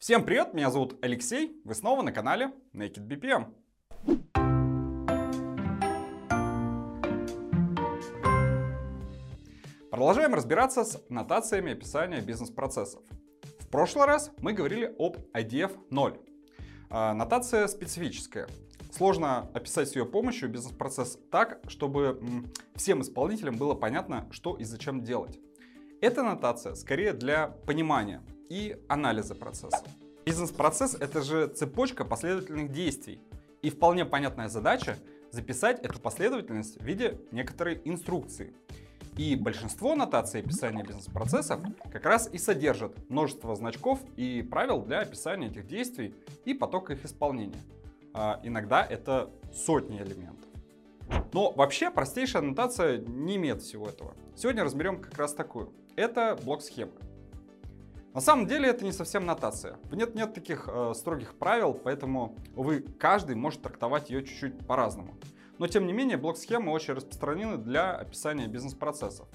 Всем привет, меня зовут Алексей, вы снова на канале Naked BPM. Продолжаем разбираться с нотациями описания бизнес-процессов. В прошлый раз мы говорили об IDF 0. А, нотация специфическая. Сложно описать с ее помощью бизнес-процесс так, чтобы всем исполнителям было понятно, что и зачем делать. Эта нотация скорее для понимания и анализа процесса. Бизнес-процесс — это же цепочка последовательных действий. И вполне понятная задача — записать эту последовательность в виде некоторой инструкции. И большинство нотаций описания бизнес-процессов как раз и содержат множество значков и правил для описания этих действий и потока их исполнения. А иногда это сотни элементов. Но вообще простейшая аннотация не имеет всего этого. Сегодня разберем как раз такую. Это блок схемы. На самом деле это не совсем нотация. Нет, нет таких э, строгих правил, поэтому, увы, каждый может трактовать ее чуть-чуть по-разному. Но тем не менее, блок-схемы очень распространены для описания бизнес-процессов.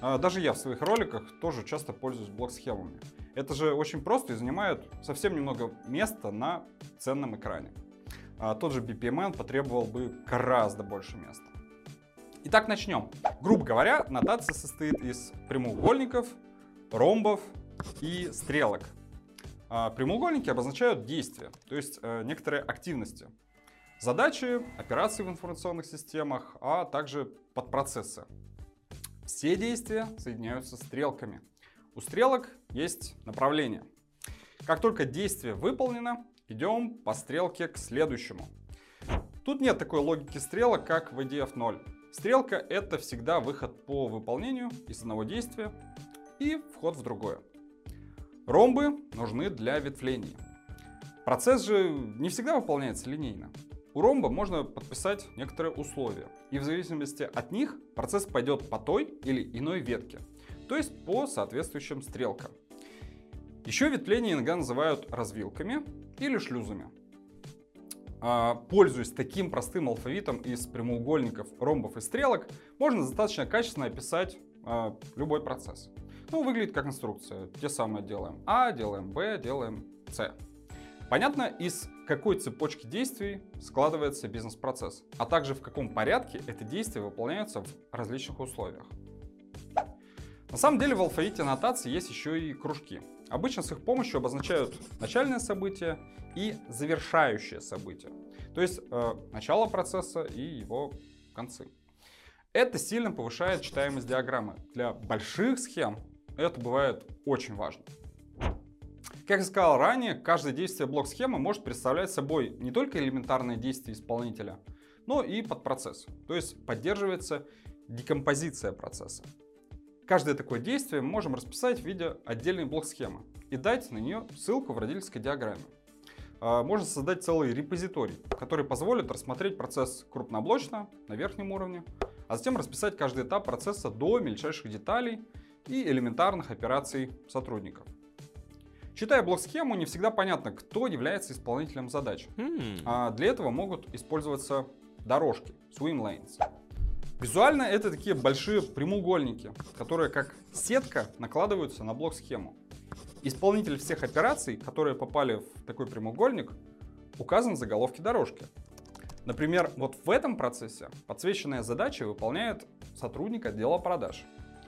Э, даже я в своих роликах тоже часто пользуюсь блок-схемами. Это же очень просто и занимает совсем немного места на ценном экране. А тот же BPMN потребовал бы гораздо больше места. Итак, начнем. Грубо говоря, нотация состоит из прямоугольников, ромбов и стрелок. А прямоугольники обозначают действия, то есть э, некоторые активности. Задачи, операции в информационных системах, а также подпроцессы. Все действия соединяются стрелками. У стрелок есть направление. Как только действие выполнено, идем по стрелке к следующему. Тут нет такой логики стрелок, как в IDF 0. Стрелка — это всегда выход по выполнению из одного действия и вход в другое. Ромбы нужны для ветвлений. Процесс же не всегда выполняется линейно. У ромба можно подписать некоторые условия, и в зависимости от них процесс пойдет по той или иной ветке, то есть по соответствующим стрелкам. Еще ветвления иногда называют развилками или шлюзами. А, пользуясь таким простым алфавитом из прямоугольников, ромбов и стрелок, можно достаточно качественно описать а, любой процесс. Ну, выглядит как инструкция. Те самые делаем А, делаем Б, делаем С. Понятно, из какой цепочки действий складывается бизнес-процесс, а также в каком порядке эти действия выполняются в различных условиях. На самом деле в алфавите аннотации есть еще и кружки. Обычно с их помощью обозначают начальное событие и завершающее событие. То есть э, начало процесса и его концы. Это сильно повышает читаемость диаграммы. Для больших схем это бывает очень важно. Как я сказал ранее, каждое действие блок-схемы может представлять собой не только элементарные действия исполнителя, но и подпроцесс. То есть поддерживается декомпозиция процесса. Каждое такое действие мы можем расписать в виде отдельной блок-схемы и дать на нее ссылку в родительской диаграмме. А, можно создать целый репозиторий, который позволит рассмотреть процесс крупноблочно на верхнем уровне, а затем расписать каждый этап процесса до мельчайших деталей и элементарных операций сотрудников. Читая блок-схему, не всегда понятно, кто является исполнителем задач. Mm. А для этого могут использоваться дорожки, swim lanes. Визуально это такие большие прямоугольники, которые как сетка накладываются на блок-схему. Исполнитель всех операций, которые попали в такой прямоугольник, указан в заголовке дорожки. Например, вот в этом процессе подсвеченные задачи выполняет сотрудник отдела продаж.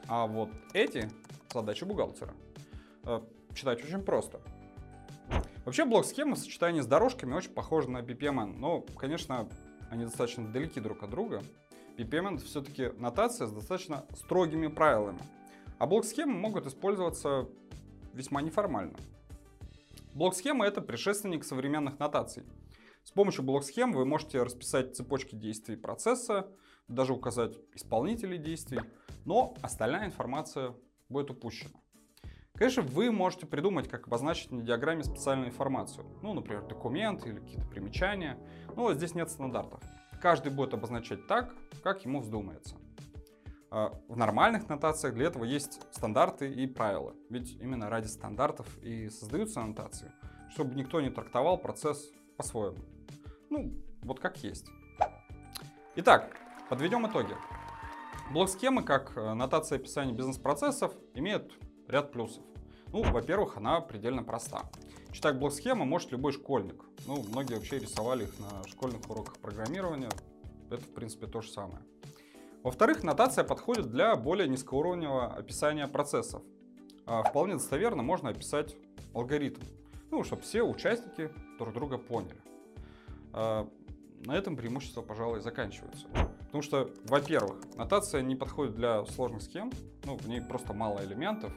А вот эти задачи бухгалтера. Э, читать очень просто. Вообще блок-схема в сочетании с дорожками очень похожа на BPMN, но, конечно, они достаточно далеки друг от друга. BPM это все-таки нотация с достаточно строгими правилами. А блок-схемы могут использоваться весьма неформально. Блок-схема — это предшественник современных нотаций. С помощью блок-схем вы можете расписать цепочки действий процесса, даже указать исполнителей действий, но остальная информация будет упущена. Конечно, вы можете придумать, как обозначить на диаграмме специальную информацию. Ну, например, документ или какие-то примечания. Но здесь нет стандартов. Каждый будет обозначать так, как ему вздумается. А, в нормальных нотациях для этого есть стандарты и правила. Ведь именно ради стандартов и создаются аннотации, чтобы никто не трактовал процесс по-своему. Ну, вот как есть. Итак, подведем итоги. Блок-схемы, как э, нотация описания бизнес-процессов, имеет ряд плюсов. Ну, во-первых, она предельно проста. Читать блок-схемы может любой школьник. Ну, многие вообще рисовали их на школьных уроках программирования. Это, в принципе, то же самое. Во-вторых, нотация подходит для более низкоуровневого описания процессов. А вполне достоверно можно описать алгоритм, ну, чтобы все участники друг друга поняли. А на этом преимущества, пожалуй, заканчиваются. Потому что, во-первых, нотация не подходит для сложных схем, ну, в ней просто мало элементов,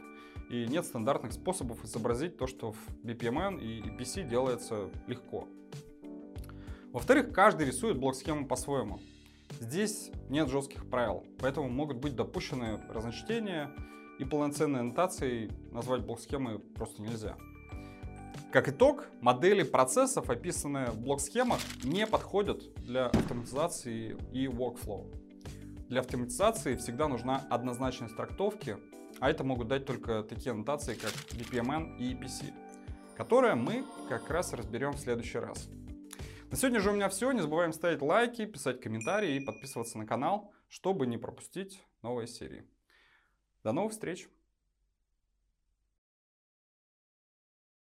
и нет стандартных способов изобразить то, что в BPMN и EPC делается легко. Во-вторых, каждый рисует блок-схему по-своему. Здесь нет жестких правил, поэтому могут быть допущены разночтения, и полноценной аннотацией назвать блок-схемы просто нельзя. Как итог, модели процессов, описанные в блок-схемах, не подходят для автоматизации и workflow. Для автоматизации всегда нужна однозначность трактовки, а это могут дать только такие аннотации, как BPMN и EPC, которые мы как раз разберем в следующий раз. На сегодня же у меня все. Не забываем ставить лайки, писать комментарии и подписываться на канал, чтобы не пропустить новые серии. До новых встреч!